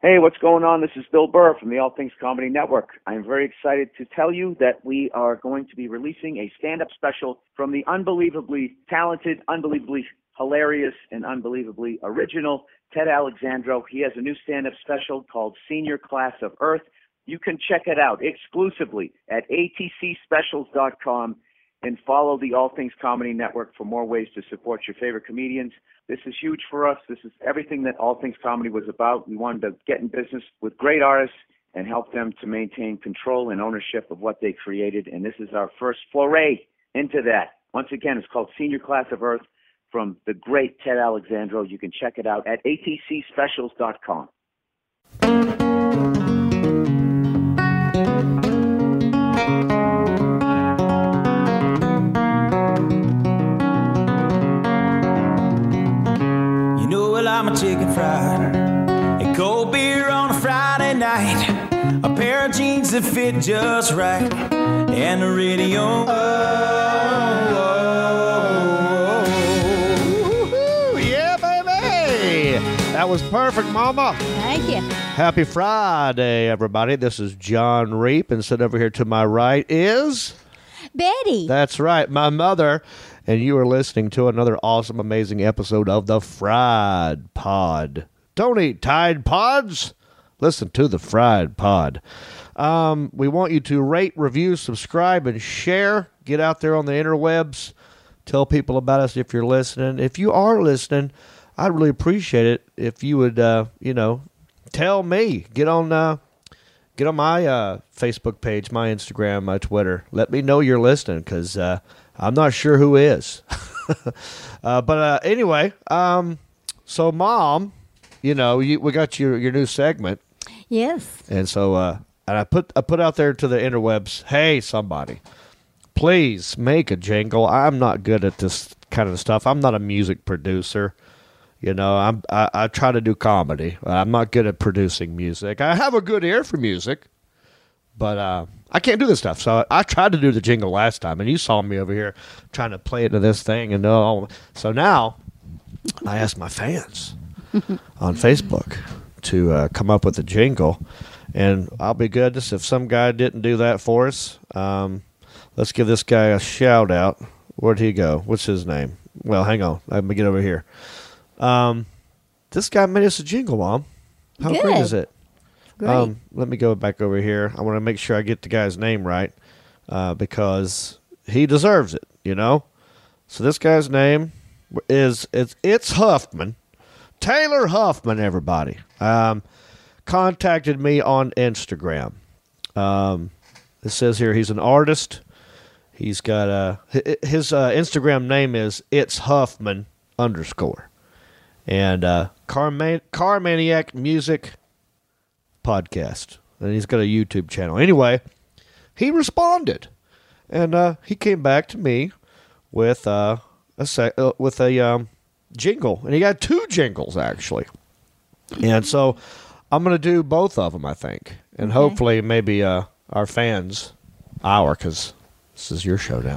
Hey, what's going on? This is Bill Burr from the All Things Comedy Network. I'm very excited to tell you that we are going to be releasing a stand up special from the unbelievably talented, unbelievably hilarious, and unbelievably original Ted Alexandro. He has a new stand up special called Senior Class of Earth. You can check it out exclusively at atcspecials.com and follow the All Things Comedy Network for more ways to support your favorite comedians. This is huge for us. This is everything that All Things Comedy was about. We wanted to get in business with great artists and help them to maintain control and ownership of what they created. And this is our first foray into that. Once again, it's called Senior Class of Earth from the great Ted Alexandro. You can check it out at atcspecials.com. that fit just right. And the radio. Woo-hoo, yeah, baby. That was perfect, Mama. Thank you. Happy Friday, everybody. This is Jon Reep, and sitting over here to my right is. Betty. That's right, my mother. And you are listening to another awesome, amazing episode of the Fried Pod. Don't eat Tide Pods. Listen to the Fried Pod. Um, we want you to rate, review, subscribe, and share. Get out there on the interwebs. Tell people about us if you're listening. If you are listening, I'd really appreciate it if you would, uh, you know, tell me. Get on, uh, get on my uh, Facebook page, my Instagram, my Twitter. Let me know you're listening because uh, I'm not sure who is. uh, but uh, anyway, um, so mom, you know, you, we got your your new segment, yes. and so uh, and I put I put out there to the interwebs, hey somebody, please make a jingle. I'm not good at this kind of stuff. I'm not a music producer. You know, I'm I, I try to do comedy. I'm not good at producing music. I have a good ear for music, but uh, I can't do this stuff. So I tried to do the jingle last time, and you saw me over here trying to play into this thing, and all. So now I asked my fans on Facebook to uh, come up with a jingle, and I'll be goodness if some guy didn't do that for us. Um, let's give this guy a shout out. Where'd he go? What's his name? Well, hang on. Let me get over here. Um, this guy made us a jingle, Mom. How great is it? Great. Um, let me go back over here. I want to make sure I get the guy's name right uh, because he deserves it. You know. So this guy's name is it's it's Huffman, Taylor Huffman. Everybody um, contacted me on Instagram. Um, it says here he's an artist. He's got a his uh, Instagram name is it's Huffman underscore, and uh, Car Car Maniac Music podcast, and he's got a YouTube channel. Anyway, he responded, and uh, he came back to me with uh, a sec- uh, with a um, jingle, and he got two jingles actually, and so I'm gonna do both of them, I think, and hopefully maybe uh, our fans, our because this is your show now,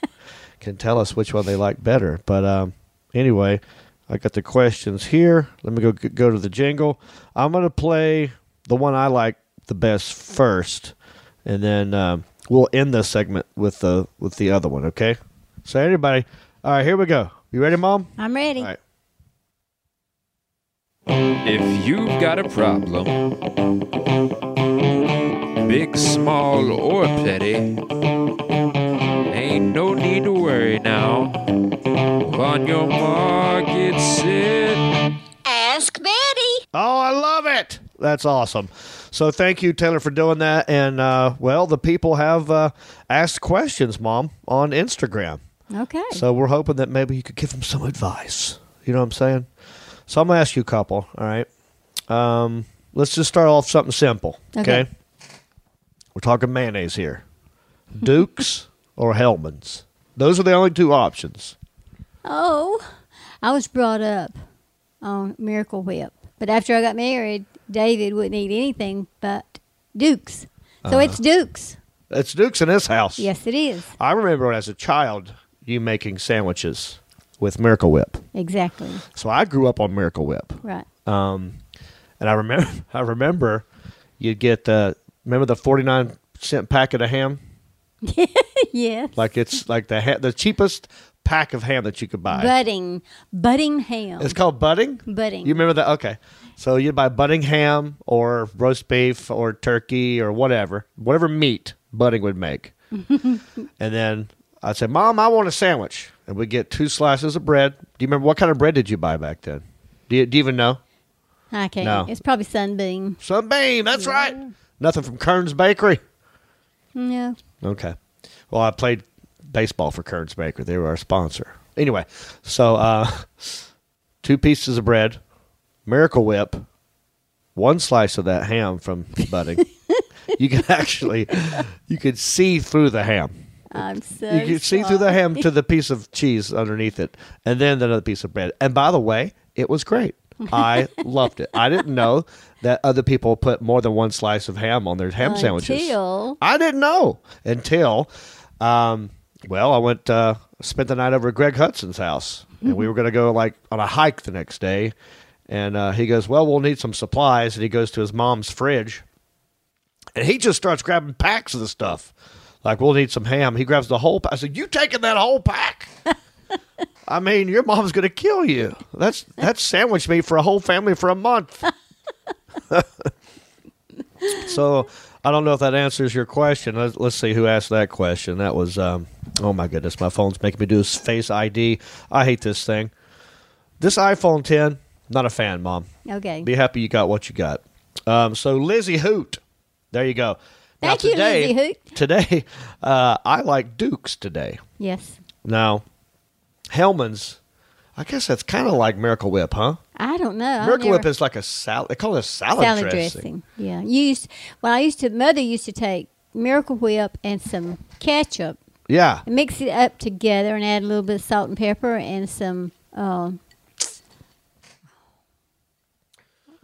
can tell us which one they like better. But um, anyway. I got the questions here. Let me go go to the jingle. I'm gonna play the one I like the best first, and then um, we'll end this segment with the with the other one. Okay. So everybody, all right, here we go. You ready, Mom? I'm ready. All right. If you've got a problem, big, small, or petty, ain't no need to worry now. On your mark, get set. Ask Betty. Oh, I love it. That's awesome. So thank you, Taylor, for doing that. And uh, well, the people have uh, asked questions, Mom, on Instagram. Okay. So we're hoping that maybe you could give them some advice. You know what I'm saying? So I'm gonna ask you a couple. All right. Um, let's just start off something simple. Okay. Okay. We're talking mayonnaise here. Dukes or Hellmann's. Those are the only two options. oh, I was brought up on Miracle Whip, but after I got married, David wouldn't eat anything but Dukes. So it's Dukes. It's Dukes in this house. Yes, it is. I remember as a child you making sandwiches with Miracle Whip. Exactly. So I grew up on Miracle Whip. Right. Um, And I remember, I remember, you'd get the remember the forty nine cent packet of ham. yes. Like it's like the ha- the cheapest pack of ham that you could buy. Buddig, Buddig ham. It's called Buddig. Buddig. You remember that? Okay. So you'd buy Buddig ham or roast beef or turkey or whatever, whatever meat Buddig would make. and then I'd say, Mom, I want a sandwich. And we'd get two slices of bread. Do you remember what kind of bread did you buy back then? Do you, do you even know? I can't. No. It's probably sunbeam. Sunbeam, that's right. Nothing from Kern's Bakery. No. Okay. Well, I played baseball for Kern's Bakery. They were our sponsor. Anyway, so uh, two pieces of bread, Miracle Whip, one slice of that ham from Buddig. you could actually, you could see through the ham. I'm so. You could see through the ham to the piece of cheese underneath it, and then another piece of bread. And by the way, it was great. I loved it. I didn't know that other people put more than one slice of ham on their ham sandwiches. I didn't know until, um, well, I went uh, spent the night over at Greg Hudson's house, and we were going to go like on a hike the next day. And uh, he goes, "Well, we'll need some supplies," and he goes to his mom's fridge, and he just starts grabbing packs of the stuff. Like, we'll need some ham. He grabs the whole. pack. I said, "You taking that whole pack?" I mean, your mom's going to kill you. That's that's sandwich meat for a whole family for a month. so I don't know if that answers your question. Let's, let's see who asked that question. That was, um, oh my goodness, my phone's making me do this face ID. I hate this thing. This iPhone 10, not a fan, Mom. okay. Be happy you got what you got. Um, so Lizzie Hoot, there you go. Now, Thank you, today, Hoot. Today, uh, I like Dukes today. Yes. Now, Hellmann's, I guess that's kind of like Miracle Whip, huh? I don't know. Miracle Whip is like a salad. They call it a salad, salad dressing. dressing. Yeah. You used well. I used to. Mother used to take Miracle Whip and some ketchup Yeah. mix it up together and add a little bit of salt and pepper and some. Um,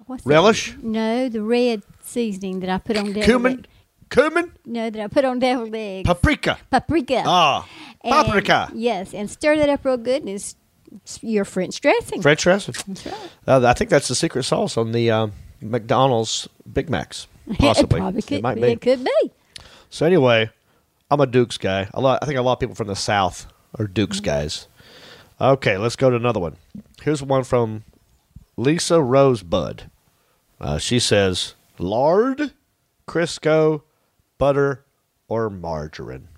what's that? Relish? No, the red seasoning that I put on Cumin? Cumin? No, that I put on deviled eggs. Paprika. Paprika. Ah. And- Paprika. Yes, and stir that up real good, and it's, your French dressing. French dressing. That's right. Uh, I think that's the secret sauce on the um, McDonald's Big Macs. Possibly. it could, might be. be. It could be. So anyway, I'm a Dukes guy. A lot, I think a lot of people from the South are Dukes Mm-hmm. guys. Okay, let's go to another one. Here's one from Lisa Rosebud. Uh, she says, lard, Crisco, butter, or margarine.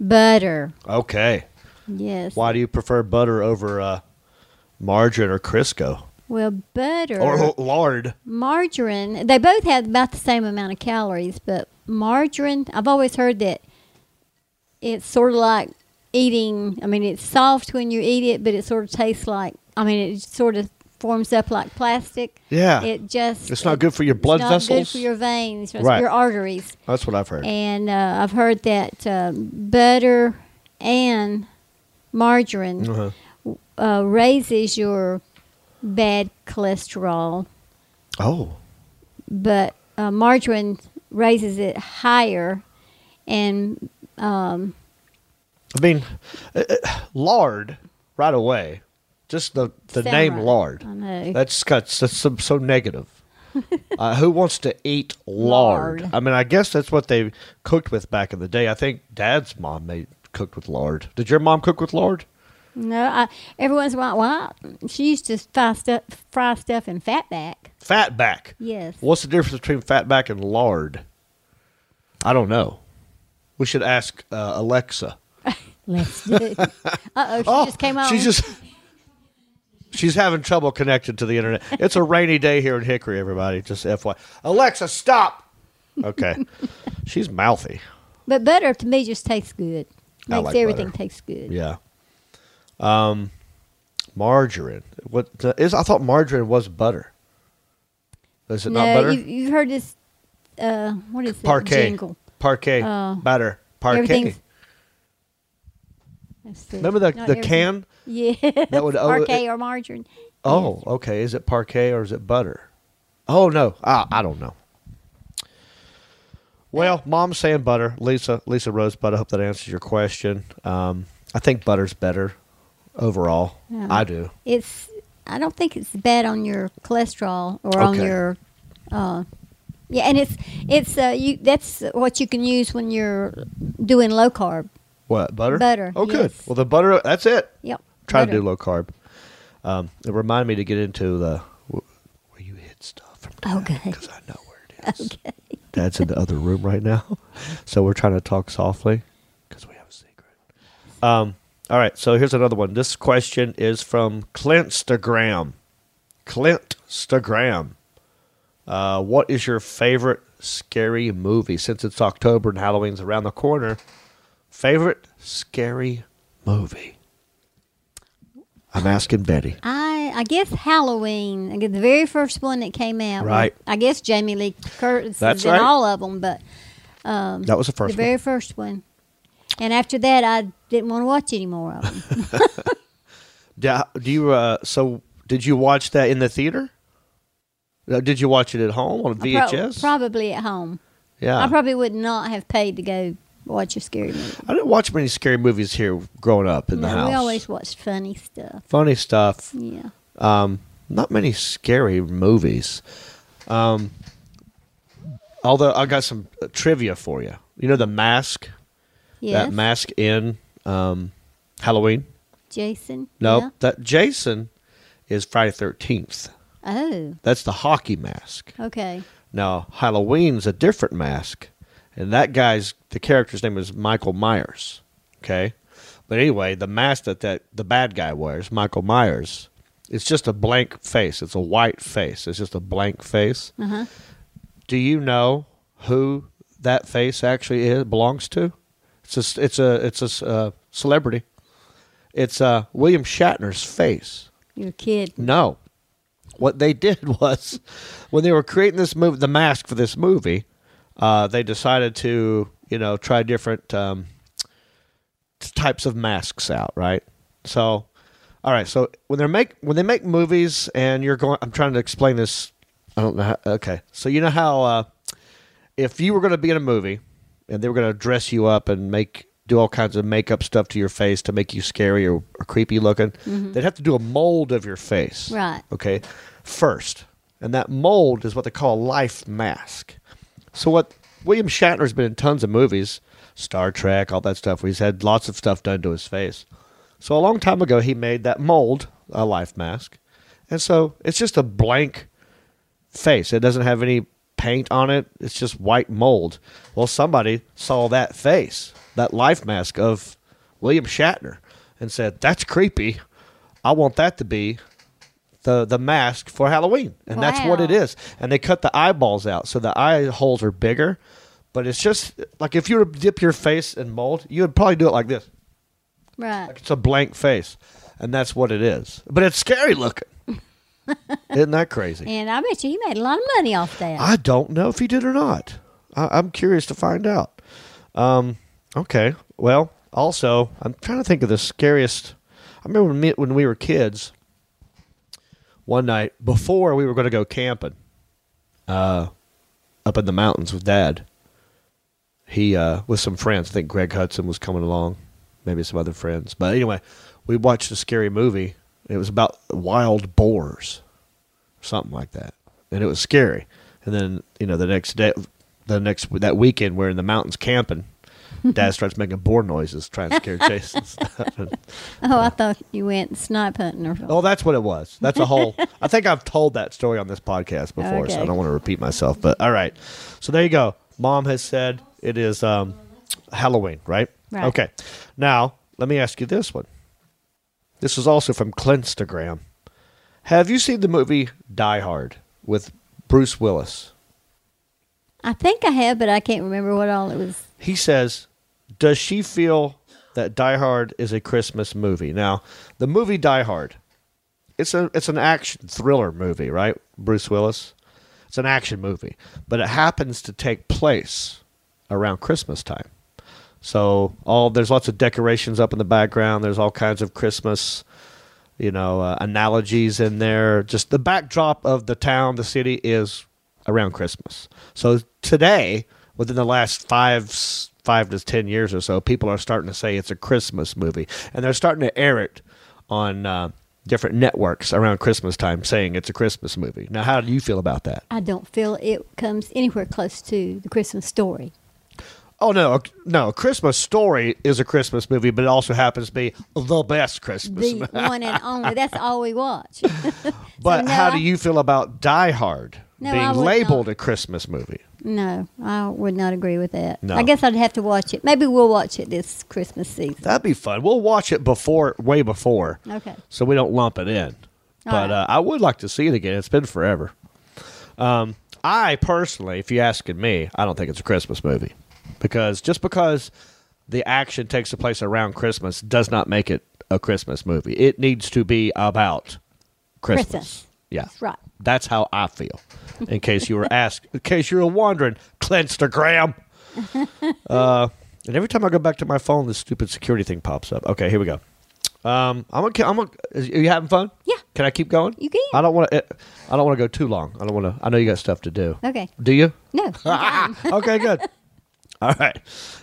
Butter. Okay. Yes. Why do you prefer butter over uh, margarine or Crisco? Well, butter. Or lard? margarine. They both have about the same amount of calories, but margarine. I've always heard that it's sort of like eating. I mean, it's soft when you eat it, but it sort of tastes like. I mean, it sort of forms up like plastic. Yeah. It just. It's not it- good for your blood it's not good vessels? for your veins, Right. your arteries. That's what I've heard. And uh, I've heard that um, butter and margarine Uh-huh. uh, raises your bad cholesterol, Oh. but uh, margarine raises it higher. And um, I mean, uh, uh, lard right away. Just the the Sound name lard. I know. That's got that's so, so negative. uh, who wants to eat lard? Lard. I mean, I guess that's what they cooked with back in the day. I think Dad's mom made cooked with lard. Did your mom cook with lard? no, I, every once in a while, well, she used to fry stuff, fry stuff in fatback. Fatback. Yes. What's the difference between fatback and lard? I don't know. We should ask uh, Alexa. Let's do. uh oh, she oh, just came on. She just she's having trouble connected to the internet. It's a rainy day here in Hickory, everybody. Just FY. Alexa, stop. Okay, she's mouthy. But butter to me just tastes good. I Makes like everything butter. taste good. Yeah. Um, margarine. What uh, is? I thought margarine was butter. Is it no, not butter? You, you've heard this. Uh, what is that Parkay. jingle? Parkay. Uh, butter. Parkay. Remember the the can? Yeah. That would- Parkay it- or margarine. Oh, okay. Is it Parkay or is it butter? Oh no, I, I don't know. Well, mom's saying butter. Lisa Lisa Rosebud. I hope that answers your question. Um, I think butter's better overall. I do. It's I don't think it's bad on your cholesterol or on your. Uh, yeah, and it's it's uh, you. That's what you can use when you're doing low carb. What butter? Butter, Oh, good. yes. Well, the butter. That's it. Yep. Try to butter. do low carb. Um, it reminded me to get into the where you hid stuff from Okay. because I know where it is. Okay. Dad's in the other room right now, so we're trying to talk softly because we have a secret. Um. All right. So here's another one. This question is from Clintstagram. Clintstagram. Uh, what is your favorite scary movie? Since it's October and Halloween's around the corner, favorite scary movie? I'm asking Betty. I I guess Halloween. I guess the very first one that came out. Right. I guess Jamie Lee Curtis That's is in all of them, but That was the first the very first one. And after that, I didn't want to watch any more of them. Do, do you? Uh, so did you watch that in the theater? Uh, did you watch it at home on Pro- VHS? probably at home. yeah. I probably would not have paid to go watch a scary movie. I didn't watch many scary movies here growing up in the house. we always watched funny stuff. Funny stuff. Yeah. Um, not many scary movies. Um, although I got some uh, trivia for you. You know the mask. Yes. That mask in um, Halloween. Jason. No, Yeah. that Jason is Friday Thirteenth. Oh. That's the hockey mask. Okay. Now Halloween's a different mask, and that guy's the character's name is Michael Myers. Okay, but anyway, the mask that, that the bad guy wears, Michael Myers, it's just a blank face. It's a white face. It's just a blank face. Uh-huh. Do you know who that face actually is belongs to? It's a it's a it's a uh, celebrity. It's uh, William Shatner's face. You're a kid. No. What they did was, when they were creating this movie, the mask for this movie, uh, they decided to, you know, try different um, types of masks out, right? So, all right. So when they make when they make movies, and you're going, I'm trying to explain this. I don't know. How, okay. So you know how uh, if you were going to be in a movie, and they were going to dress you up and make do all kinds of makeup stuff to your face to make you scary or, or creepy looking, they'd have to do a mold of your face. Right. Okay. First. And that mold is what they call a life mask. So what William Shatner's been in tons of movies, Star Trek, all that stuff, he's had lots of stuff done to his face. So a long time ago he made that mold, a life mask. And so it's just a blank face. It doesn't have any paint on it. It's just white mold. Well, somebody saw that face, that life mask of William Shatner, and said, "That's creepy. I want that to be the the mask for Halloween." And that's what it is. And they cut the eyeballs out, so the eye holes are bigger. But it's just like if you were to dip your face in mold, you would probably do it like this. Right. It's a blank face, and that's what it is. But it's scary looking. Isn't that crazy? And I bet you he made a lot of money off that. I don't know if he did or not. I, I'm curious to find out. Um, okay. Well, also, I'm trying to think of the scariest. I remember when, me, when we were kids. One night before we were going to go camping, uh, up in the mountains with Dad. He uh, with some friends. I think Greg Hudson was coming along, maybe some other friends. But anyway, we watched a scary movie. It was about wild boars something like that, and it was scary. And then you know the next day, the next that weekend, we're in the mountains camping. Dad starts making boar noises, trying to scare Jason. stuff. And- oh, I thought you went snipe hunting or something. oh, that's what it was. That's a whole. I think I've told that story on this podcast before, so I don't want to repeat myself. But all right, so there you go. Mom has said it is um, Halloween, right? Right. Okay. Now let me ask you this one. This is also from Clintstagram. Have you seen the movie Die Hard with Bruce Willis? I think I have, but I can't remember what all it was. He says, Does she feel that Die Hard is a Christmas movie? Now, the movie Die Hard, it's a it's an action thriller movie, right? Bruce Willis. It's an action movie, but it happens to take place around Christmas time. So all there's lots of decorations up in the background. There's all kinds of Christmas, you know, uh, analogies in there. Just the backdrop of the town, the city is around Christmas. So today, within the last five five to ten years or so, people are starting to say it's a Christmas movie, and they're starting to air it on uh, different networks around Christmas time saying it's a Christmas movie. Now, how do you feel about that? I don't feel it comes anywhere close to the Christmas story. Oh no, no! Christmas Story is a Christmas movie, but it also happens to be the best Christmas. The one and only. That's all we watch. but no, how do you feel about Die Hard No, being labeled not. a Christmas movie? No, I would not agree with that. No. I guess I'd have to watch it. Maybe we'll watch it this Christmas season. That'd be fun. We'll watch it before, way before, Okay. so we don't lump it in. All but right. uh, I would like to see it again. It's been forever. Um, I personally, if you're asking me, I don't think it's a Christmas movie because just because the action takes place around Christmas does not make it a Christmas movie. It needs to be about Christmas. Christmas. Yeah, That's right. That's how I feel. In case you were asked, in case you were wondering, Clintstagram. Uh, and every time I go back to my phone, this stupid security thing pops up. Okay, here we go. Um, I'm gonna. I'm gonna. Are you having fun? Yeah. Can I keep going? You can. I don't want to. I don't want to go too long. I don't want to. I know you got stuff to do. Okay. Do you? No. Okay, good. All right.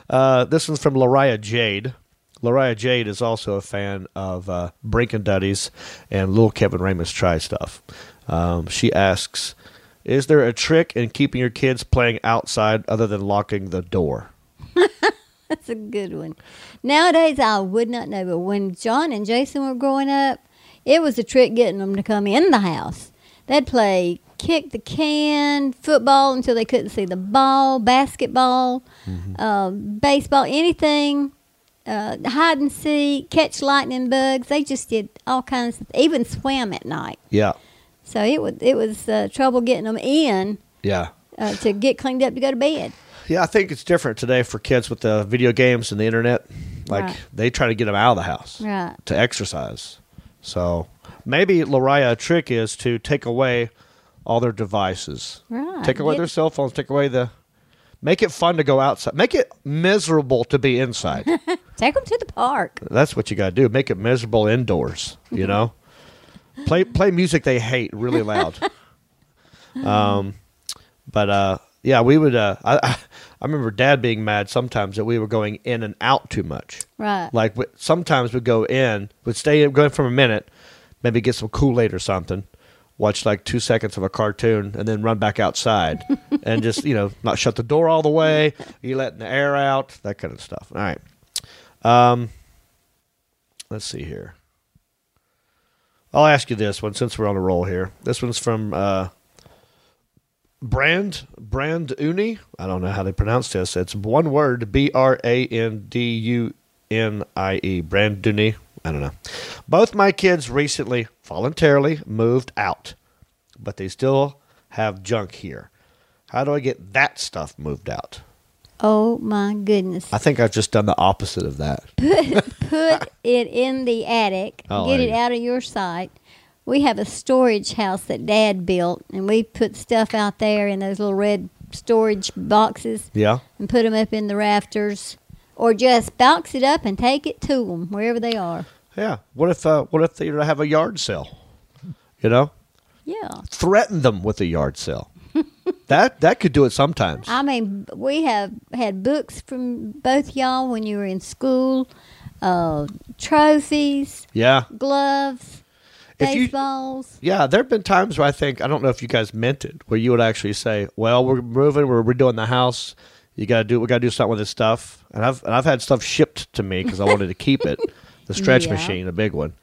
Uh, this one's from Lariah Jade. Lariah Jade is also a fan of uh, and Duddies and Little Kevin Raymond's Try Stuff. Um, she asks, "Is there a trick in keeping your kids playing outside other than locking the door?" That's a good one. Nowadays, I would not know, but when Jon and Jason were growing up, it was a trick getting them to come in the house. They'd play kick the can, football until they couldn't see the ball, basketball, uh, baseball, anything, uh, hide and seek, catch lightning bugs. They just did all kinds of, even swam at night. Yeah, So it was it was uh, trouble getting them in yeah, uh, to get cleaned up to go to bed. yeah. I think it's different today for kids with the video games and the internet. Like Right. they try to get them out of the house. Right. to exercise. So maybe Lariah, a trick is to take away all their devices. Right. Take away their cell phones. Take away the. Make it fun to go outside. Make it miserable to be inside. Take them to the park. That's what you got to do. Make it miserable indoors. You know, play play music they hate really loud. Um, but uh, yeah, we would. Uh, I I remember Dad being mad sometimes that we were going in and out too much. Right. Like sometimes we'd go in, would stay going go for a minute, maybe get some Kool Aid or something, watch like two seconds of a cartoon, and then run back outside and just you know not shut the door all the way. You letting the air out, that kind of stuff. All right. Um, let's see here. I'll ask you this one since we're on a roll here. This one's from uh, Brand Brand Uni. I don't know how they pronounce this. It's one word: B R A N D U N I E. Brand Uni. I don't know. Both my kids recently voluntarily moved out, but they still have junk here. How do I get that stuff moved out? Oh my goodness. I think I've just done the opposite of that. Put it in the attic. Oh, get it out of your sight. We have a storage house that Dad built, and we put stuff out there in those little red storage boxes Yeah. and put them up in the rafters, or just box it up and take it to them wherever they are. Yeah. What if uh, what if they have a yard sale? You know, Yeah. threaten them with a yard sale. That that could do it sometimes. I mean, we have had books from both y'all when you were in school, uh, trophies, yeah. gloves, If you- baseballs. Yeah, there have been times where I think I don't know if you guys meant it, where you would actually say, "Well, we're moving, we're redoing the house. You got to do, we got to do something with this stuff." And I've and I've had stuff shipped to me because I wanted to keep it, the stretch Yeah. machine, a big one,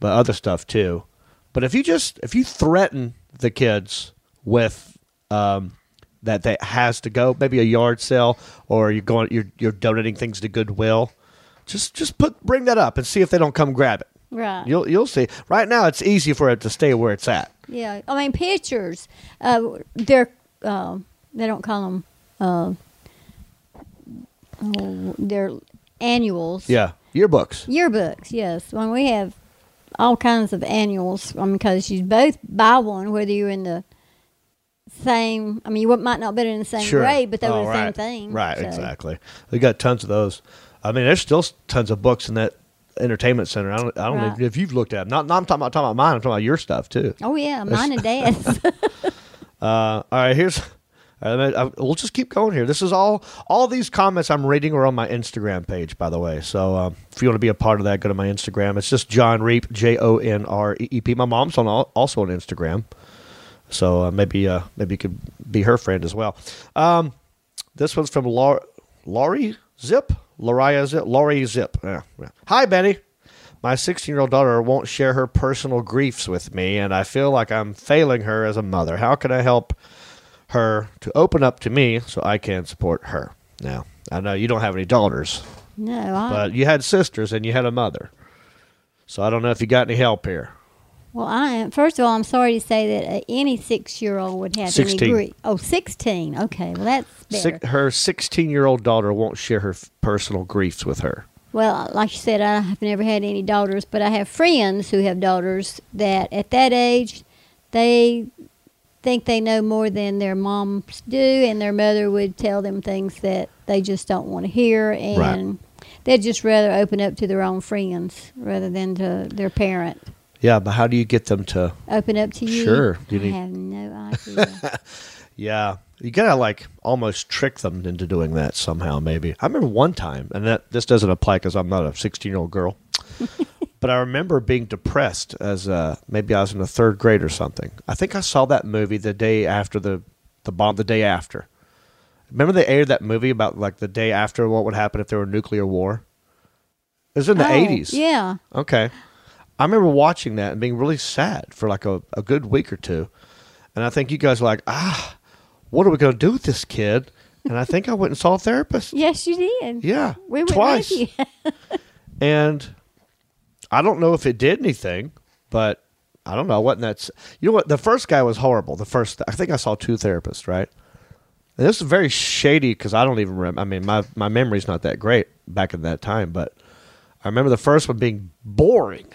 but other stuff too. But if you just if you threaten the kids with um, that that has to go, maybe a yard sale, or you're going you're you're donating things to Goodwill, just just put bring that up and see if they don't come grab it. Right. You'll you'll see. Right now, it's easy for it to stay where it's at. Yeah, I mean pictures. Uh, they're uh, they don't call them. Uh, oh, they're annuals. Yeah, yearbooks. Yearbooks. Yes, when we have all kinds of annuals. I mean, because you both buy one, whether you're in the same. I mean, you might not be in the same Sure. grade, but they Oh, were the same thing. Right, so- exactly. We got tons of those. I mean, there's still tons of books in that entertainment center. I don't, I don't know if you've looked at them. Not, not I'm talking about, talking about mine. I'm talking about your stuff too. Oh yeah, mine and Dad's. Uh, all right, here's Uh, I- we'll just keep going here. This is all all these comments I'm reading are on my Instagram page, by the way. So um, if you want to be a part of that, go to my Instagram. It's just Jon Reep, J O N R E E P. My mom's on al- also on Instagram, so uh, maybe uh, maybe you could be her friend as well. Um, this one's from Lau- Laurie Zip, Laria Zip, Laurie Zip. Yeah. Hi, Benny. My 16 year old daughter won't share her personal griefs with me, and I feel like I'm failing her as a mother. How can I help her to open up to me so I can support her? Now, I know you don't have any daughters, No, I, but you had sisters and you had a mother. So I don't know if you got any help here. Well, I am. First of all, I'm sorry to say that uh, any six-year-old would have 16. any grief. Oh, 16. Okay, well that's better. Six, her 16 year old daughter won't share her f- personal griefs with her. Well, like you said, I have never had any daughters, but I have friends who have daughters that at that age, they think they know more than their moms do, and their mother would tell them things that they just don't want to hear, and they'd just rather open up to their own friends rather than to their parent. Yeah, but how do you get them to Open up to you? Sure, you I need- have no idea. Yeah, you gotta like almost trick them into doing that somehow. Maybe I remember one time, and that this doesn't apply because I'm not a 16 year old girl, but I remember being depressed as uh, maybe I was in the third grade or something. I think I saw that movie the day after the the bomb. The day after, remember they aired that movie about like the day after what would happen if there were nuclear war. It was in the Oh, 80s. Yeah. Okay. I remember watching that and being really sad for like a, a good week or two. And I think you guys were like, ah, what are we going to do with this kid? And I think I went and saw a therapist. Yes, you did. Yeah. We went twice. And I don't know if it did anything, but I don't know. Wasn't that, you know what? The first guy was horrible. The first, I think I saw two therapists, right? And this is very shady because I don't even remember. I mean, my, my memory's not that great back in that time, but I remember the first one being boring.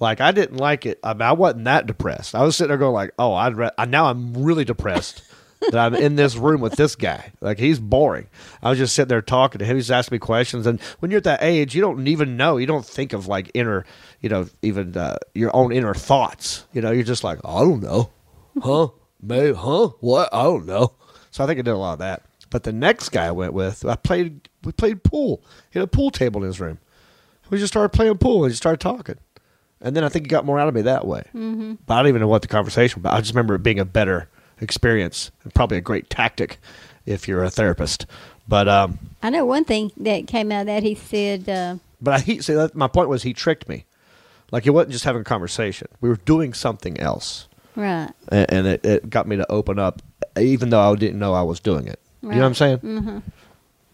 Like I didn't like it. I, mean, I wasn't that depressed. I was sitting there going like, "Oh, I'd re- I, now I'm really depressed that I'm in this room with this guy. Like he's boring." I was just sitting there talking to him. He's asking me questions, and when you're at that age, you don't even know. You don't think of like inner, you know, even uh, your own inner thoughts. You know, you're just like, "I don't know, huh? Maybe, huh? What? I don't know." So I think I did a lot of that. But the next guy I went with, I played. We played pool. He had a pool table in his room. We just started playing pool and just started talking. And then I think he got more out of me that way. Mm-hmm. But I don't even know what the conversation was. about. I just remember it being a better experience and probably a great tactic if you're a therapist. But um, I know one thing that came out of that. He said, uh, but I he see that my point was he tricked me. Like it wasn't just having a conversation. We were doing something else, right. and, and it, it got me to open up, even though I didn't know I was doing it. You know what I'm saying? Mm-hmm.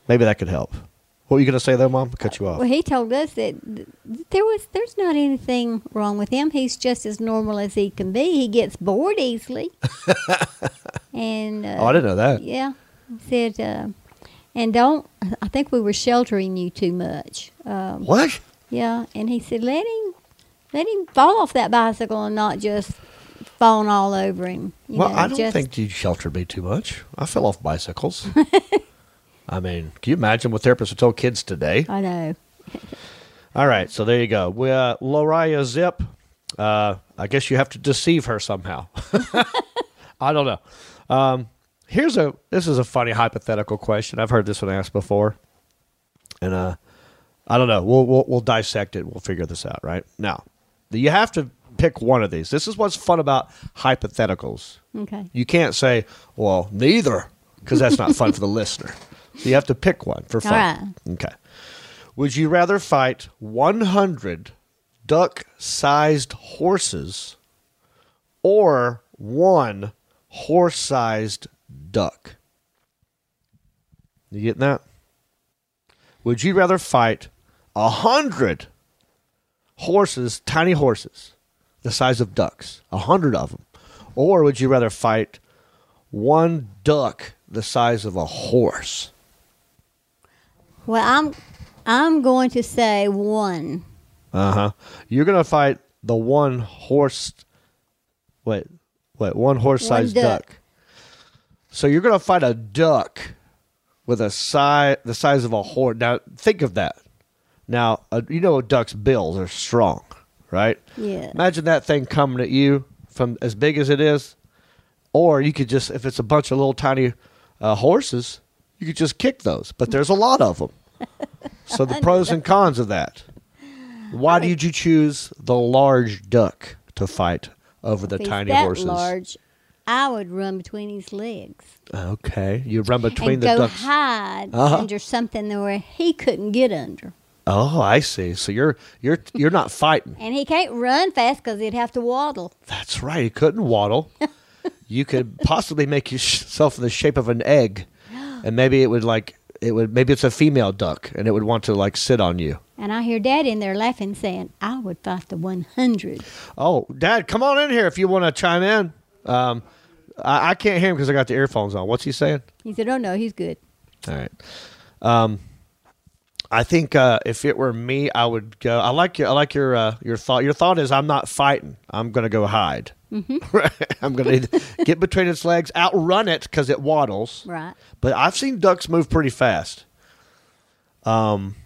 Maybe that could help. What were you gonna say though, Mom? Cut you off. Well, he told us that there was there's not anything wrong with him. He's just as normal as he can be. He gets bored easily. and uh, oh, I didn't know that. yeah, he said, uh, and don't. I think we were sheltering you too much. Um, What? yeah, and he said, let him let him fall off that bicycle and not just falling all over him. Well, know, I don't think you sheltered me too much. I fell off bicycles. I mean, can you imagine what therapists would tell kids today? I know. All right, so there you go. We, uh, Loriah Zip. Uh, I guess you have to deceive her somehow. I don't know. Um, here's a. This is a funny hypothetical question. I've heard this one asked before, and uh, I don't know. We'll, we'll we'll dissect it. We'll figure this out. Right now, you have to pick one of these. This is what's fun about hypotheticals. Okay. You can't say, "Well, neither," because that's not fun for the listener. So you have to pick one for fun. Right. Okay. Would you rather fight 100 duck-sized horses or one horse-sized duck? You getting that? Would you rather fight a hundred horses, tiny horses, the size of ducks, a hundred of them, or would you rather fight one duck the size of a horse? Well, I'm I'm going to say one. Uh huh. You're gonna fight the one horse. Wait, wait, one horse-sized One duck. duck. So you're gonna fight a duck with a size the size of a horse. Now think of that. Now uh, you know a duck's bills are strong, right? Yeah. Imagine that thing coming at you from as big as it is, or you could just if it's a bunch of little tiny uh, horses, you could just kick those. But there's a lot of them. so the pros and cons of that. Why did you choose the large duck to fight over the tiny that horses? large, I would run between his legs Okay, you run between and the go ducks. hide Uh-huh. under something where he couldn't get under. Oh, I see. So you're you're you're not fighting. And he can't run fast because he'd have to waddle. That's right. He couldn't waddle. you could possibly make yourself in the shape of an egg, and maybe it would like it would maybe it's a female duck, and it would want to like sit on you. And I hear Dad in there laughing, saying, I would fight the 100. Oh, Dad, come on in here if you want to chime in. Um, I, I can't hear him because I got the earphones on. What's he saying? He said, Oh, no, he's good. All right. Um, I think uh, if it were me, I would go. I like your. I like your. Uh, your thought. Your thought is, I'm not fighting. I'm going to go hide. I'm going to get between its legs, outrun it because it waddles. Right. But I've seen ducks move pretty fast. Um,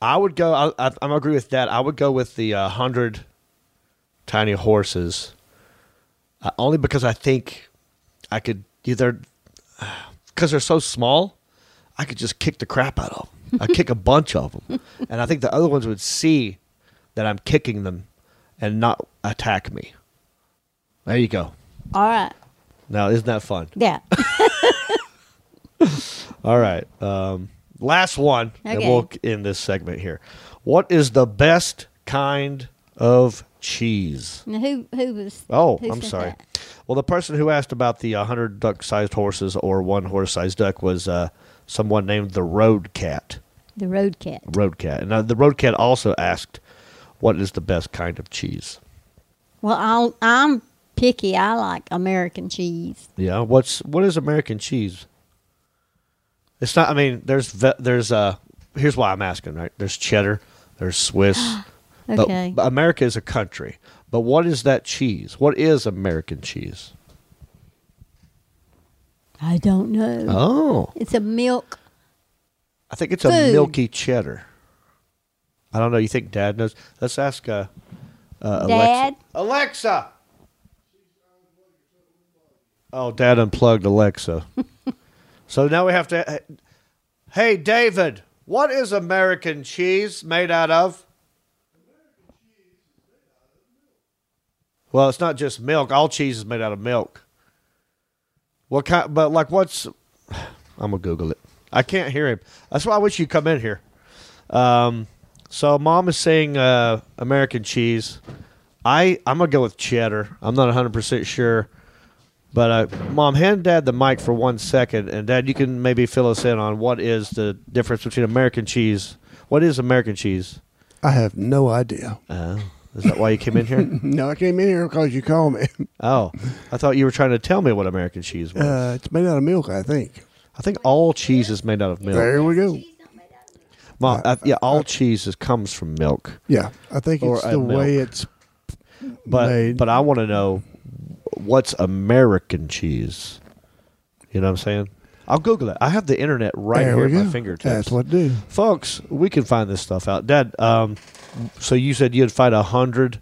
I would go. I, I, I'm agree with that. I would go with the uh, hundred tiny horses, uh, only because I think I could either because they're so small, I could just kick the crap out of them. I kick a bunch of them, and I think the other ones would see that I'm kicking them and not attack me. There you go. All right. Now, isn't that fun? Yeah. All right. Um, last one, and Okay. we'll end this segment here. What is the best kind of cheese? now, who, who was. Oh, who I'm sorry. that? Well, the person who asked about the 100 duck sized horses or one horse sized duck was uh, someone named the Road Cat. The road cat. Road Cat. And the Road Cat also asked, What is the best kind of cheese? Well, I'll, I'm picky. I like American cheese. Yeah. What's what is American cheese? It's not. I mean, there's there's uh. Here's why I'm asking. Right. There's cheddar. There's Swiss. but- Okay. But, America is a country. But what is that cheese? What is American cheese? I don't know. Oh, It's a milk. I think it's a Food. milky cheddar. I don't know. You think Dad knows? Let's ask uh, uh, Dad? Alexa. Alexa. Oh, Dad unplugged Alexa. so now we have to. Hey, David, what is American cheese made out of? Well, it's not just milk. All cheese is made out of milk. What kind? But like, what's? I'm gonna Google it. I can't hear him. That's why I wish you'd come in here. Um, so mom is saying uh, American cheese. I I'm gonna go with cheddar. I'm not 100 percent sure, but uh, mom, hand dad the mic for one second, and dad, you can maybe fill us in on what is the difference between American cheese. What is American cheese? I have no idea. Uh, is that why you came in here? No, I came in here because you called me. Oh, I thought you were trying to tell me what American cheese was. Uh, it's made out of milk, I think. I think all cheese is made out of milk. There we go. Mom, uh, yeah, all cheese is, comes from milk. Yeah, I think it's the way milk. it's But made. but I want to know what's American cheese. You know what I'm saying? I'll Google it. I have the internet right there here at go. my fingertips. That's what do. folks. We can find this stuff out. Dad, um, so you said you'd fight a hundred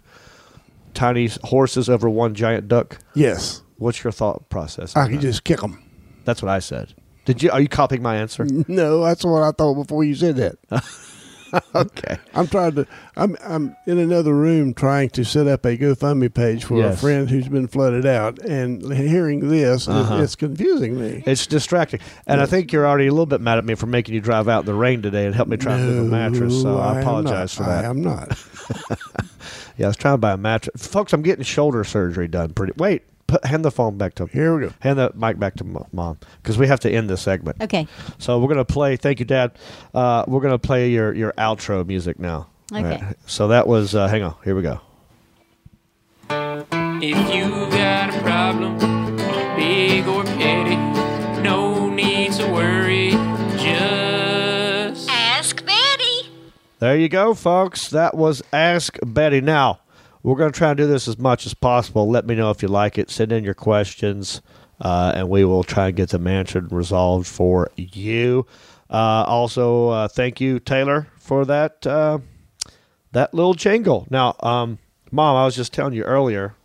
tiny horses over one giant duck. Yes, What's your thought process? I that? just kick them. That's what I said. Did you? Are you copying my answer? No, that's what I thought before you said that. okay. I'm trying to. I'm I'm in another room trying to set up a GoFundMe page for a friend who's been flooded out, and hearing this, Uh-huh. it's confusing me. It's distracting, and I think you're already a little bit mad at me for making you drive out in the rain today and help me try and move a mattress. So No, I apologize for that. I am not. Yeah, I was trying to buy a mattress. Folks, I'm getting shoulder surgery done. Pretty. Wait, put, hand the phone back to. Him. Here we go. Hand the mic back to mom because we have to end this segment. Okay. So we're gonna play. Thank you, Dad. Uh, we're gonna play your your outro music now. All Okay. So that was. Uh, hang on. Here we go. If you got a problem, big or petty, no need to worry. Just Ask Betty. There you go, folks. That was Ask Betty. Now, we're going to try and do this as much as possible. Let me know if you like it. Send in your questions, uh, and we will try and get them answered and resolved for you. Uh, also, uh, thank you, Taylor, for that uh, that little jingle. Now, um, Mom, I was just telling you earlier.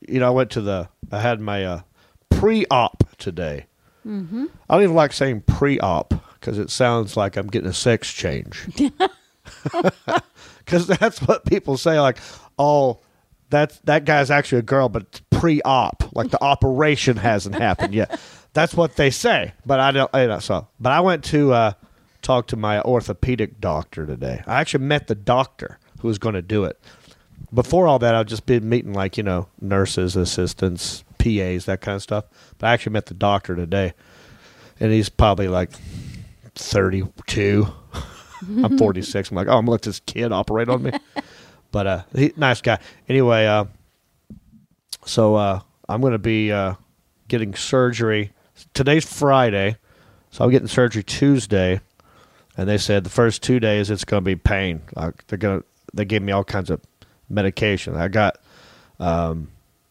You know, I went to the. I had my uh, pre-op today. Mm-hmm. I don't even like saying pre-op because it sounds like I'm getting a sex change. Because that's what people say. Like, oh, that that guy's actually a girl, but pre-op, like the operation hasn't happened yet. That's what they say. But I don't. I don't so. But I went to uh, talk to my orthopedic doctor today. I actually met the doctor who was going to do it. Before all that, I've just been meeting like you know nurses, assistants, PAs, that kind of stuff. But I actually met the doctor today, and he's probably like thirty-two. I'm 46. I'm like, oh, I'm gonna let this kid operate on me. but uh, he, nice guy. Anyway, uh, so uh, I'm gonna be uh, getting surgery. Today's Friday, so I'm getting surgery Tuesday, and they said the first two days it's gonna be pain. Like they're gonna they gave me all kinds of medication. I got um,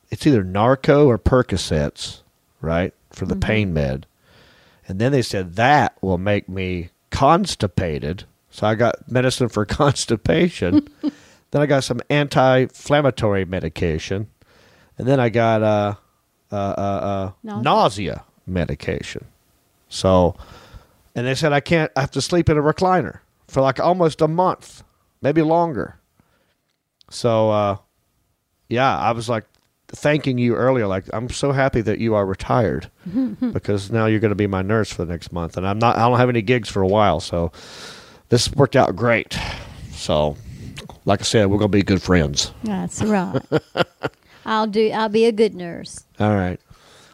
it's either Narco or Percocets, right, for the pain med. And then they said that will make me constipated. So I got medicine for constipation. then I got some anti-inflammatory medication, and then I got uh, uh, uh, uh, Nausea. nausea medication. So, and they said I can't. I have to sleep in a recliner for like almost a month, maybe longer. So, uh, yeah, I was like thanking you earlier. Like, I'm so happy that you are retired because now you're going to be my nurse for the next month, and I'm not. I don't have any gigs for a while, so this worked out great. So, like I said, we're going to be good friends. That's right. I'll do. I'll be a good nurse. All right.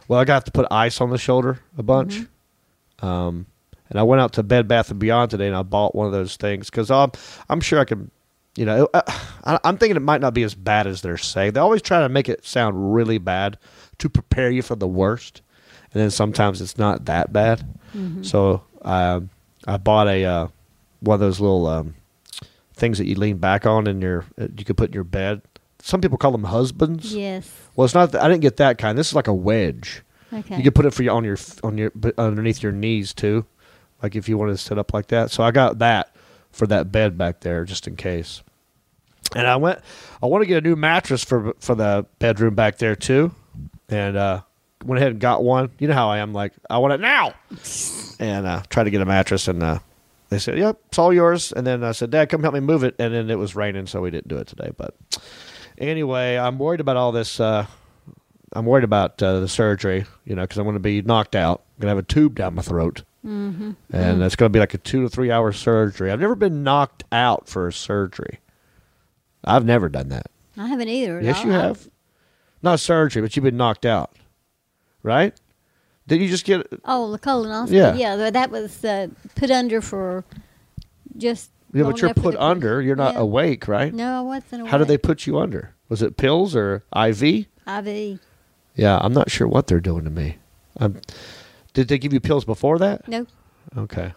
Well, I got to put ice on the shoulder a bunch. Um, and I went out to Bed Bath and Beyond today, and I bought one of those things because I'm I'm sure I can, you know, uh, I, I'm thinking it might not be as bad as they're saying. They always try to make it sound really bad to prepare you for the worst, and then sometimes it's not that bad. So um, I bought a uh, one of those little um, things that you lean back on in your uh, you could put in your bed. Some people call them husbands. Yes. Well, it's not. I didn't get that kind. This is like a wedge. Okay. You can put it for you on your on your underneath your knees too, like if you wanted to sit up like that. So I got that for that bed back there just in case. And I went. I want to get a new mattress for for the bedroom back there too, and uh, went ahead and got one. You know how I am. Like I want it now, and uh, tried to get a mattress and. Uh, they said, "Yep, it's all yours." And then I said, "Dad, come help me move it." And then it was raining, so we didn't do it today. But anyway, I'm worried about all this. Uh, I'm worried about uh, the surgery, you know, because I'm going to be knocked out. I'm going to have a tube down my throat. Mm-hmm. And it's going to be like a two to three hour surgery. I've never been knocked out for a surgery. I've never done that. I haven't either. Yes, you have. Not surgery, but you've been knocked out, right? Did you just get? Oh, the colonoscopy. Yeah. Yeah. that was uh, put under for just. Yeah, but you're put under. You're not Yeah. awake, right? No, I wasn't. Awake. How did they put you under? Was it pills or IV? IV. Yeah, I'm not sure what they're doing to me. Um, did they give you pills before that? No. Okay.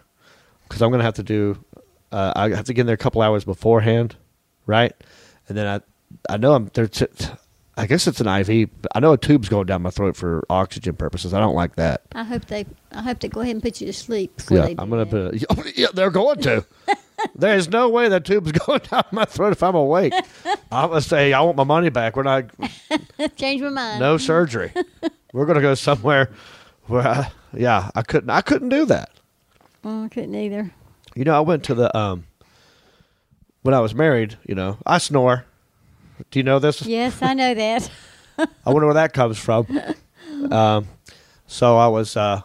Because I'm going to have to do, uh, I have to get in there a couple hours beforehand, right? And then I, I know I'm there. T- t- I guess it's an IV. I know a tube's going down my throat for oxygen purposes. I don't like that. I hope they. I hope they go ahead and put you to sleep. Yeah, they I'm going that. to put. Yeah, they're going to. There's no way that tube's going down my throat if I'm awake. I'm to say I want my money back. We're not. Change my mind. No surgery. We're going to go somewhere where. I, yeah, I couldn't. I couldn't do that. Oh, I couldn't either. You know, I went to the um when I was married, you know, I snore. Do you know this? Yes, I know that. I wonder where that comes from. Um so I was uh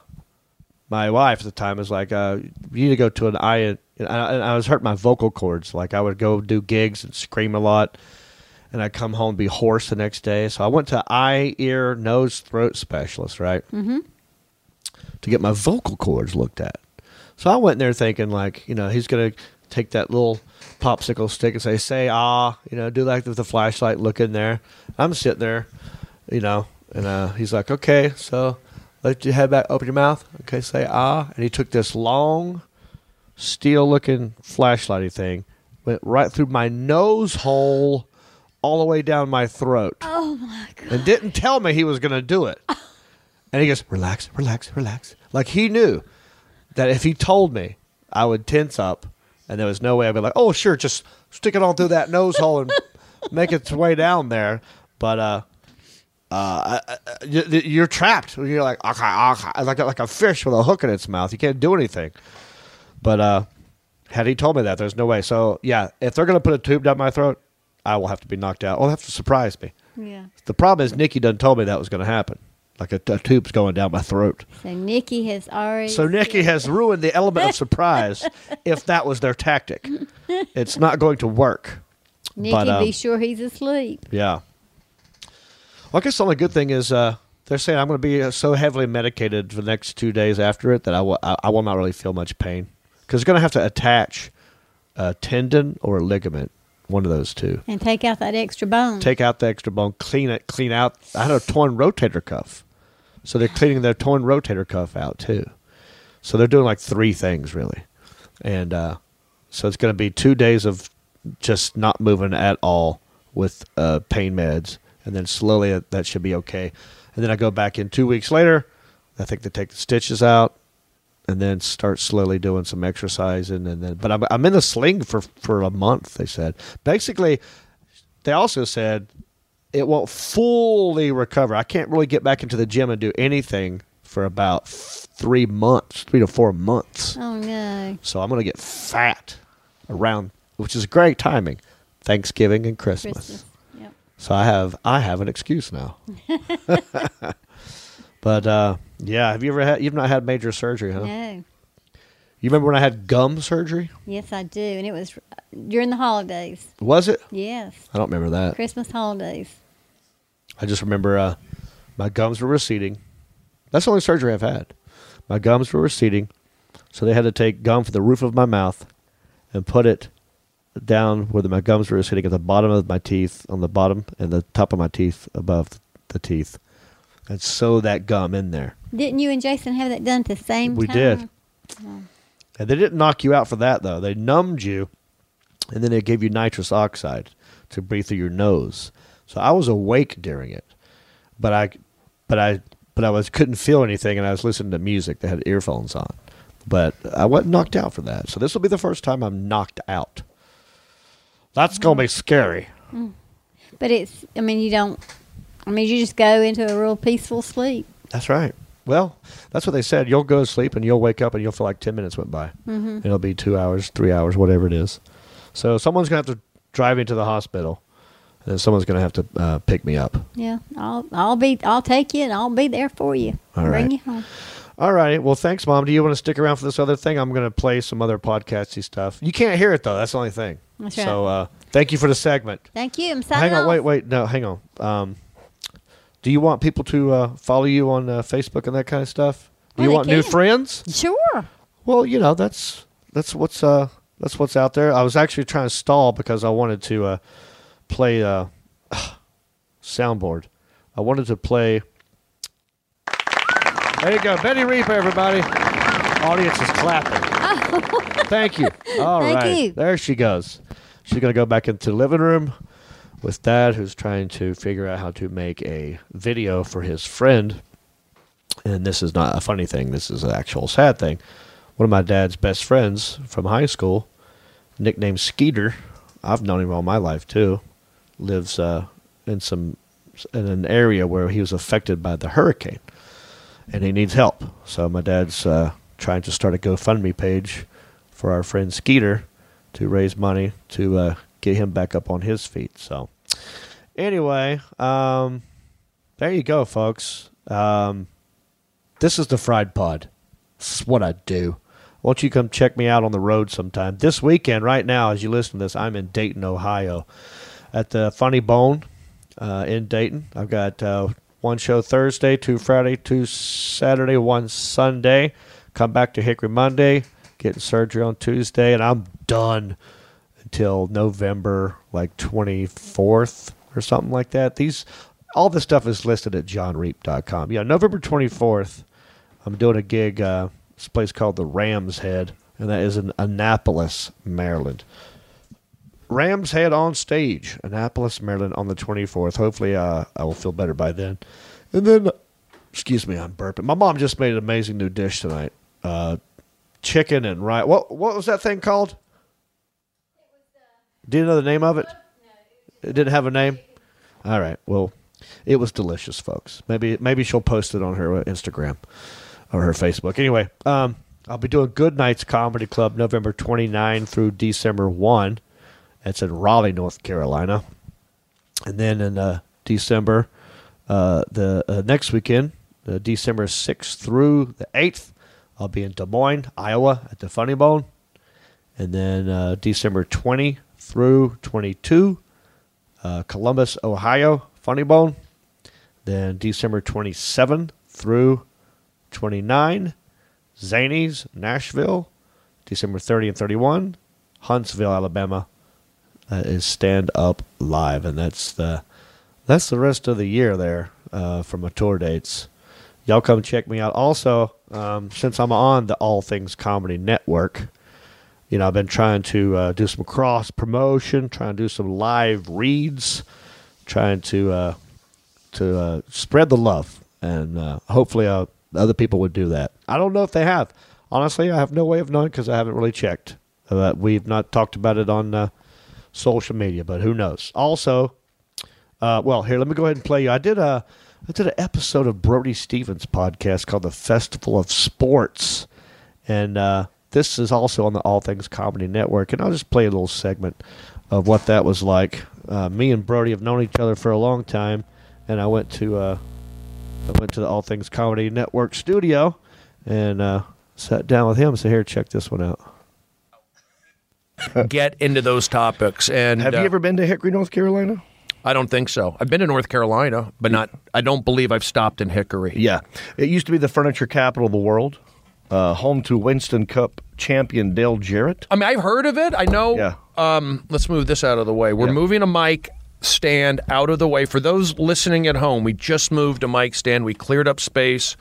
my wife at the time was like, uh, you need to go to an eye and I, and I was hurting my vocal cords. Like I would go do gigs and scream a lot and I'd come home and be hoarse the next day. So I went to eye, ear, nose, throat specialist, right? Mm-hmm. To get my vocal cords looked at. So I went in there thinking like, you know, he's gonna take that little popsicle stick and say, say ah, you know, do like with the flashlight, look in there. I'm sitting there, you know, and uh, he's like, okay, so let your head back, open your mouth, okay, say ah, and he took this long, steel-looking flashlighty thing, went right through my nose hole, all the way down my throat, Oh my god. and didn't tell me he was gonna do it. And he goes, relax, relax, relax. Like he knew that if he told me, I would tense up, and there was no way I'd be like, "Oh, sure, just stick it on through that nose hole and make its way down there." But uh, uh, you- you're trapped. You're like "Aka, aka," like a, like a fish with a hook in its mouth. You can't do anything. But uh, had he told me that, there's no way. So yeah, if they're gonna put a tube down my throat, I will have to be knocked out. Or have to surprise me. Yeah. The problem is Nikki done told me that was gonna happen. Like a, a tube's going down my throat. So Nikki has already. So Nikki has ruined the element of surprise. if that was their tactic, it's not going to work. Nikki, but, um, be sure he's asleep. Yeah. Well, I guess the only good thing is uh, they're saying I'm going to be uh, so heavily medicated for the next two days after it that I will I, I will not really feel much pain because they're going to have to attach a tendon or a ligament, one of those two. And take out that extra bone. Take out the extra bone, clean it, clean out. I had a torn rotator cuff, so they're cleaning their torn rotator cuff out too. So they're doing like three things really, and uh, so it's going to be two days of just not moving at all with uh, pain meds, and then slowly that- that should be okay. And then I go back in two weeks later. I think they take the stitches out, and then start slowly doing some exercising, and then. But I'm I'm in a sling for for a month. They said basically. They also said it won't fully recover. I can't really get back into the gym and do anything for about three months, three to four months. oh no. So I'm going to get fat around, which is great timing, Thanksgiving and Christmas. Christmas. Yep. So I have I have an excuse now. but uh, yeah, have you ever had? You've not had major surgery, huh? No. You remember when I had gum surgery? Yes, I do. And it was during the holidays. Was it? Yes. I don't remember that. Christmas holidays. I just remember uh, my gums were receding. That's the only surgery I've had. My gums were receding, so they had to take gum from the roof of my mouth and put it down where the, my gums were receding at the bottom of my teeth, on the bottom and the top of my teeth above the teeth, and sew that gum in there. Didn't you and Jason have that done at the same We time? did. And they didn't knock you out for that though. They numbed you, and then they gave you nitrous oxide to breathe through your nose. So I was awake during it, but I, but I, but I was couldn't feel anything, and I was listening to music. They had earphones on, but I wasn't knocked out for that. So this will be the first time I'm knocked out. That's gonna be scary. Mm. But it's, I mean, you don't, I mean, you just go into a real peaceful sleep. That's right. Well, that's what they said. You'll go to sleep and you'll wake up and you'll feel like 10 minutes went by. Mm-hmm. It'll be two hours, three hours, whatever it is. So someone's going to have to drive me to the hospital and someone's going to have to uh, pick me up. Yeah. I'll, I'll be, I'll take you and I'll be there for you. All Bring right. you home. All right. Well, thanks, Mom. Do you want to stick around for this other thing? I'm going to play some other podcasty stuff. You can't hear it, though. That's the only thing. That's So uh, thank you for the segment. Thank you. I'm signing hang on. off. Wait, wait. No, hang on. Um, do you want people to uh, follow you on uh, Facebook and that kind of stuff? Do you Well, want new friends? Sure. Well, you know, that's that's what's uh that's what's out there. I was actually trying to stall because I wanted to uh play uh soundboard. I wanted to play There you go. Betty Reaper, everybody. Audience is clapping. Thank you. All right, Thank you. There she goes. She's gonna go back into the living room with Dad, who's trying to figure out how to make a video for his friend. And this is not a funny thing. This is an actual sad thing. One of my dad's best friends from high school, nicknamed Skeeter, I've known him all my life too, lives uh, in some in an area where he was affected by the hurricane, and he needs help. So my dad's uh, trying to start a GoFundMe page for our friend Skeeter to raise money to uh, get him back up on his feet. So anyway, um, there you go, folks. Um, this is the Fried Pod. This is what I do. Won't you come check me out on the road sometime? This weekend, right now, as you listen to this, I'm in Dayton, Ohio, at the Funny Bone uh, in Dayton. I've got uh, one show Thursday, two Friday, two Saturday, one Sunday. Come back to Hickory Monday, getting surgery on Tuesday, and I'm done until November like 24th or something like that. These all this stuff is listed at jonreep.com. Yeah, November 24th, I'm doing a gig uh this place called the Ram's Head, and that is in Annapolis, Maryland. Ram's Head on stage, Annapolis, Maryland, on the 24th. Hopefully, uh, I will feel better by then. And then, excuse me, I'm burping. My mom just made an amazing new dish tonight. Uh, chicken and rice. What what was that thing called? Do you know the name of it? It didn't have a name. All right. Well, It was delicious, folks. Maybe maybe she'll post it on her Instagram or her Facebook. Anyway, um, I'll be doing Goodnights Comedy Club November 29 through December 1. It's in Raleigh, North Carolina. And then in uh, December, uh, the uh, next weekend, uh, December 6th through the 8th, I'll be in Des Moines, Iowa at the Funny Bone. And then uh, December 20 through 22, uh, Columbus, Ohio, Funny Bone. Then December 27 through 29, Zanies, Nashville. December 30 and 31, Huntsville, Alabama, is Stand Up Live, and that's the that's the rest of the year there uh, for my tour dates. Y'all come check me out. Also, um, since I'm on the All Things Comedy Network, you know I've been trying to uh, do some cross promotion, trying to do some live reads, trying to uh, to uh, spread the love, and uh, hopefully uh, other people would do that. I don't know if they have. Honestly, I have no way of knowing because I haven't really checked. We've not talked about it on uh, social media, but who knows? Also, well, here let me go ahead and play you. I did a I did an episode of Brody Stevens podcast called the Festival of Sports, and this is also on the All Things Comedy Network. And I'll just play a little segment of what that was like. Uh, me and Brody have known each other for a long time, and I went to uh, I went to the All Things Comedy Network studio and uh, sat down with him. So here, check this one out. get into those topics. And Have uh, you ever been to Hickory, North Carolina? I don't think so. I've been to North Carolina, but not. I don't believe I've stopped in Hickory. Yeah. It used to be the furniture capital of the world, uh, home to Winston Cup champion Dale Jarrett. I mean, I've heard of it. I know. Yeah. Um, let's move this out of the way. We're Yeah. moving a mic stand out of the way. For those listening at home, we just moved a mic stand. We cleared up space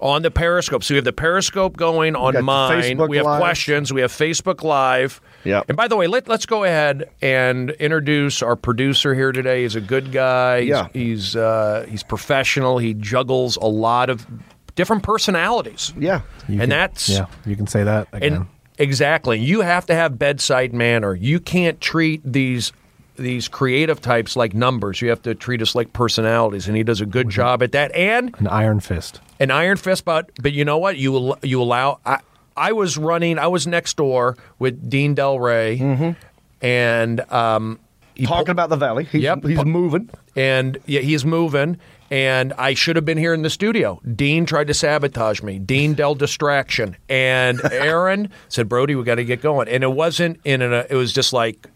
on the Periscope. So we have the Periscope going on got mine. Facebook we have Live. questions. We have Facebook Live. Yeah. And by the way, let, let's go ahead and introduce our producer here today. He's a good guy. He's, Yeah. He's uh, he's professional. He juggles a lot of different personalities. Yeah. You and can- that's yeah, you can say that again. and exactly, you have to have bedside manner. You can't treat these these creative types like numbers. You have to treat us like personalities, and he does a good job at that. And An iron fist. an iron fist, but but you know what? You al- you allow. I, I was running. I was next door with Dean Delray, and um, he Talking pulled- about the valley. He's, Yep. he's moving. and yeah, he's moving. And I should have been here in the studio. Dean tried to sabotage me. Dean dealt distraction, and Aaron said, "Brody, we got to get going." And it wasn't in a. It was just like,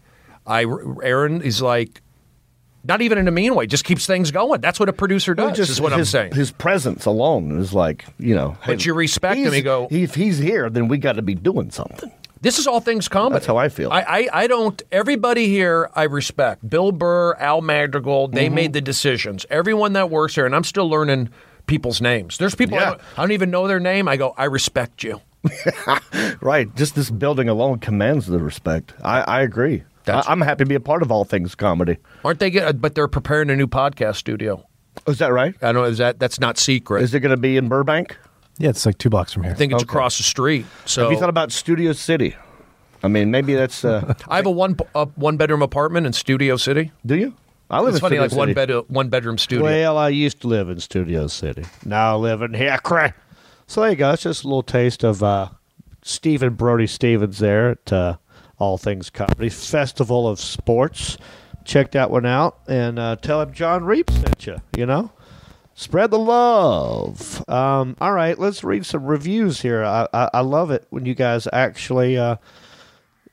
I Aaron is like, not even in a mean way, just keeps things going. That's what a producer does. Just is what I'm saying. His presence alone is like, you know. But you respect him, you go- If he's here, then we got to be doing something. This is all things comedy. That's how I feel. I, I, I don't. Everybody here, I respect. Bill Burr, Al Madrigal, they Mm-hmm. made the decisions. Everyone that works here, and I'm still learning people's names. There's people I, Yeah. don't, I don't even know their name. I go, I respect you. Right. Just this building alone commands the respect. I, I agree. That's- I, I'm happy to be a part of all things comedy. Aren't they? Good? But they're preparing a new podcast studio. Is that right? I don't know. Is that that's not secret? Is it going to be in Burbank? Yeah, it's like two blocks from here. I think it's Okay. across the street. So Have you thought about Studio City? I mean, maybe that's. Uh, I have a one a one bedroom apartment in Studio City. do you? I live It's in funny, Studio like one City. bed one bedroom studio. Well, I used to live in Studio City. Now I live in Hickory. So there you go. It's just a little taste of uh, Stephen Brody Stevens there at uh, All Things Comedy Festival of Sports. Check that one out and uh, tell him Jon Reep sent you. You know, spread the love. Um, all right, let's read some reviews here. I, I, I love it when you guys actually uh,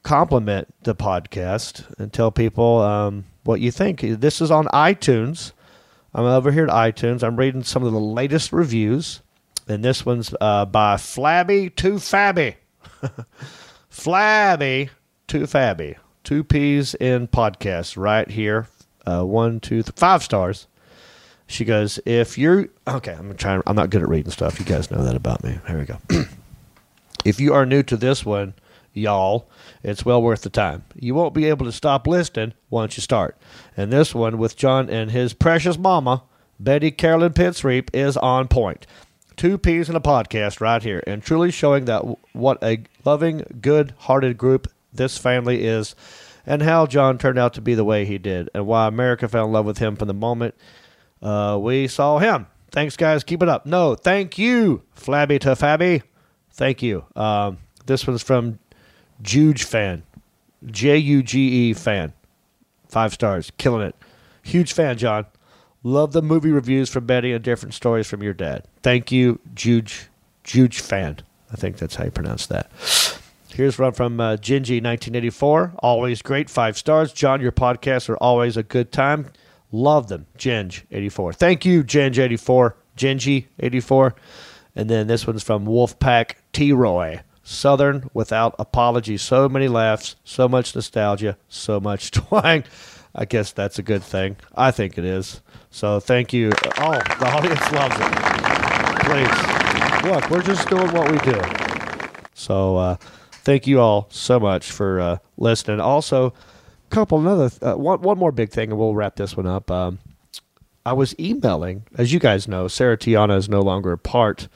compliment the podcast and tell people um, what you think. This is on iTunes. I'm over here at iTunes. I'm reading some of the latest reviews, and this one's uh, by Flabby to Fabby. Flabby to Fabby. Two P's in podcast right here. Uh, one, two, th- five stars. She goes, if you're okay, I'm trying. I'm not good at reading stuff. You guys know that about me. Here we go. if you are new to this one, y'all, it's well worth the time. You won't be able to stop listening once you start. And this one with Jon and his precious mama, Betty Carolyn Pitts Reep, is on point. Two peas in a podcast right here, and truly showing that what a loving, good-hearted group this family is, and how Jon turned out to be the way he did, and why America fell in love with him from the moment Uh, we saw him. Thanks, guys. Keep it up. No, thank you, Flabby to Fabby. Thank you. Um, this one's from Juge fan, J U G E fan. Five stars, killing it. Huge fan, Jon. Love the movie reviews from Betty and different stories from your dad. Thank you, Juge, Juge fan. I think that's how you pronounce that. Here's one from uh, Gingy, 1984. Always great, five stars. Jon, your podcasts are always a good time. Love them. Ginge, 84. Thank you, Ginge, 84. Gingy, 84. And then this one's from Wolfpack T. Roy. Southern without apology. So many laughs, so much nostalgia, so much twang. I guess that's a good thing. I think it is. So thank you. Oh, the audience loves it. Please. Look, we're just doing what we do. So uh, thank you all so much for uh, listening. Also, couple another uh, one one more big thing, and we'll wrap this one up. Um, I was emailing, as you guys know, Sarah Tiana is no longer a part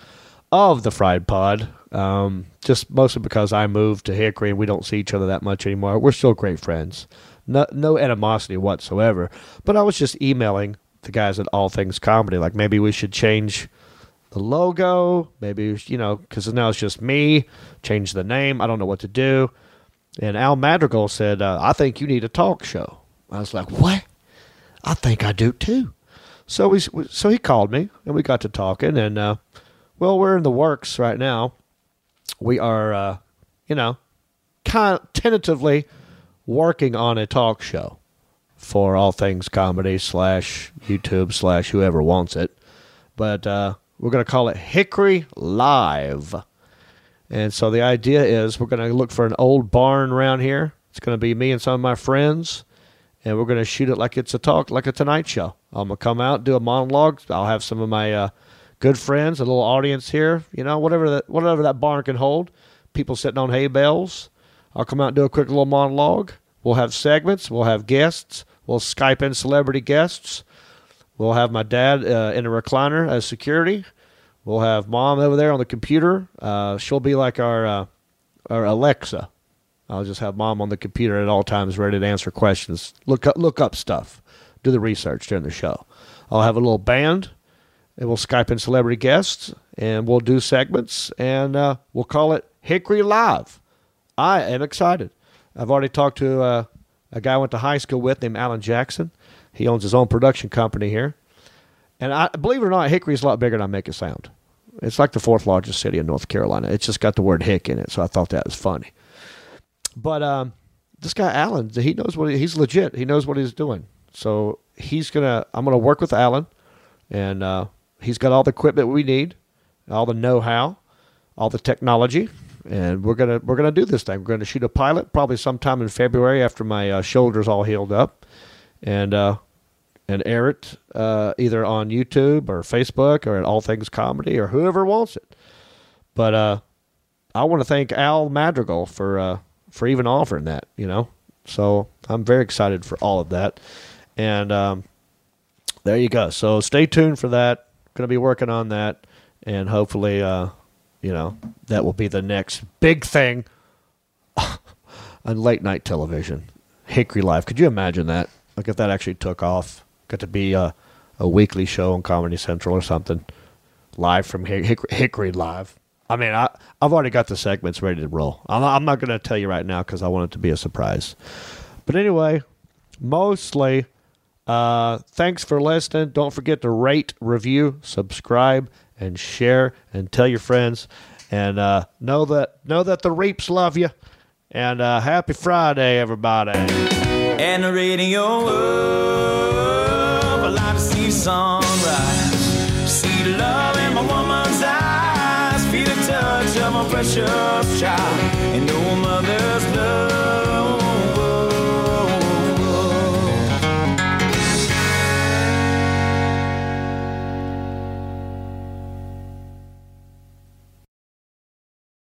of the Fried Pod. Um, just mostly because I moved to Hickory and we don't see each other that much anymore. We're still great friends. No, no animosity whatsoever. But I was just emailing the guys at All Things Comedy, like maybe we should change the logo. Maybe you know, because now it's just me. Change the name. I don't know what to do. And Al Madrigal said, uh, "I think you need a talk show." I was like, "What? I think I do too." So we, so he called me and we got to talking, and uh, well, we're in the works right now. We are, uh, you know, kind of tentatively working on a talk show for all things comedy slash YouTube slash whoever wants it. But uh, we're going to call it Hickory Live. And so the idea is we're going to look for an old barn around here. It's going to be me and some of my friends, and we're going to shoot it like it's a talk, like a Tonight Show. I'm going to come out, do a monologue. I'll have some of my uh, good friends, a little audience here, you know, whatever that whatever that barn can hold. People sitting on hay bales. I'll come out and do a quick little monologue. We'll have segments. We'll have guests. We'll Skype in celebrity guests. We'll have my dad uh, in a recliner as security. We'll have mom over there on the computer. Uh, she'll be like our uh, our Alexa. I'll just have mom on the computer at all times, ready to answer questions, look up, look up stuff, do the research during the show. I'll have a little band, and we'll Skype in celebrity guests, and we'll do segments, and uh, we'll call it Hickory Live. I am excited. I've already talked to uh, a guy I went to high school with named Alan Jackson. He owns his own production company here. And I believe it or not, Hickory's a lot bigger than I make it sound. It's like the fourth largest city in North Carolina. It's just got the word hick in it, so I thought that was funny. But um, this guy Alan, he knows what he, he's legit. He knows what he's doing. So he's gonna. I'm gonna work with Alan, and uh, he's got all the equipment we need, all the know-how, all the technology, and we're gonna we're gonna do this thing. We're gonna shoot a pilot probably sometime in February after my uh, shoulders all healed up, and uh, and air it uh, either on YouTube or Facebook or at All Things Comedy or whoever wants it. But uh, I want to thank Al Madrigal for uh, for even offering that. You know, so I'm very excited for all of that, and um, there you go. So stay tuned for that. Going to be working on that, and hopefully, uh, you know, that will be the next big thing on late night television. Hickory Live. Could you imagine that? Like if that actually took off, got to be a, a weekly show on Comedy Central or something, live from Hick- Hick- Hickory Live. I mean, I, I've already got the segments ready to roll. I'm, I'm not going to tell you right now because I want it to be a surprise. But anyway, mostly, uh, thanks for listening. Don't forget to rate, review, subscribe, and share, and tell your friends. And uh, know that know that the Reeps love you. And uh, happy Friday, everybody. And the radio sunrise. See the love in my woman's eyes. Feel the touch of my precious child. And know a mother